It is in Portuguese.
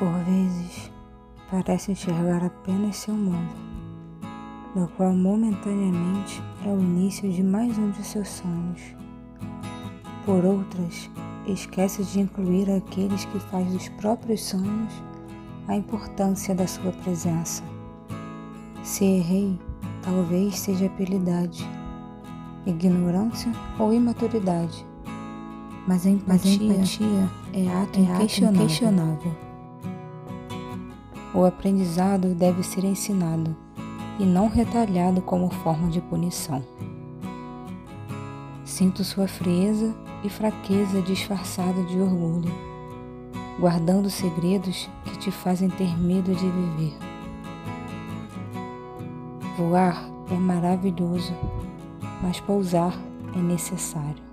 Por vezes, parece enxergar apenas seu mundo, no qual momentaneamente é o início de mais um de seus sonhos. Por outras, esquece de incluir aqueles que faz dos próprios sonhos a importância da sua presença. Se errei, talvez seja habilidade, ignorância ou imaturidade. Mas a empatia, Mas a empatia é ato é inquestionável. inquestionável. O aprendizado deve ser ensinado e não retalhado como forma de punição. Sinto sua frieza e fraqueza disfarçada de orgulho, guardando segredos que te fazem ter medo de viver. Voar é maravilhoso, mas pousar é necessário.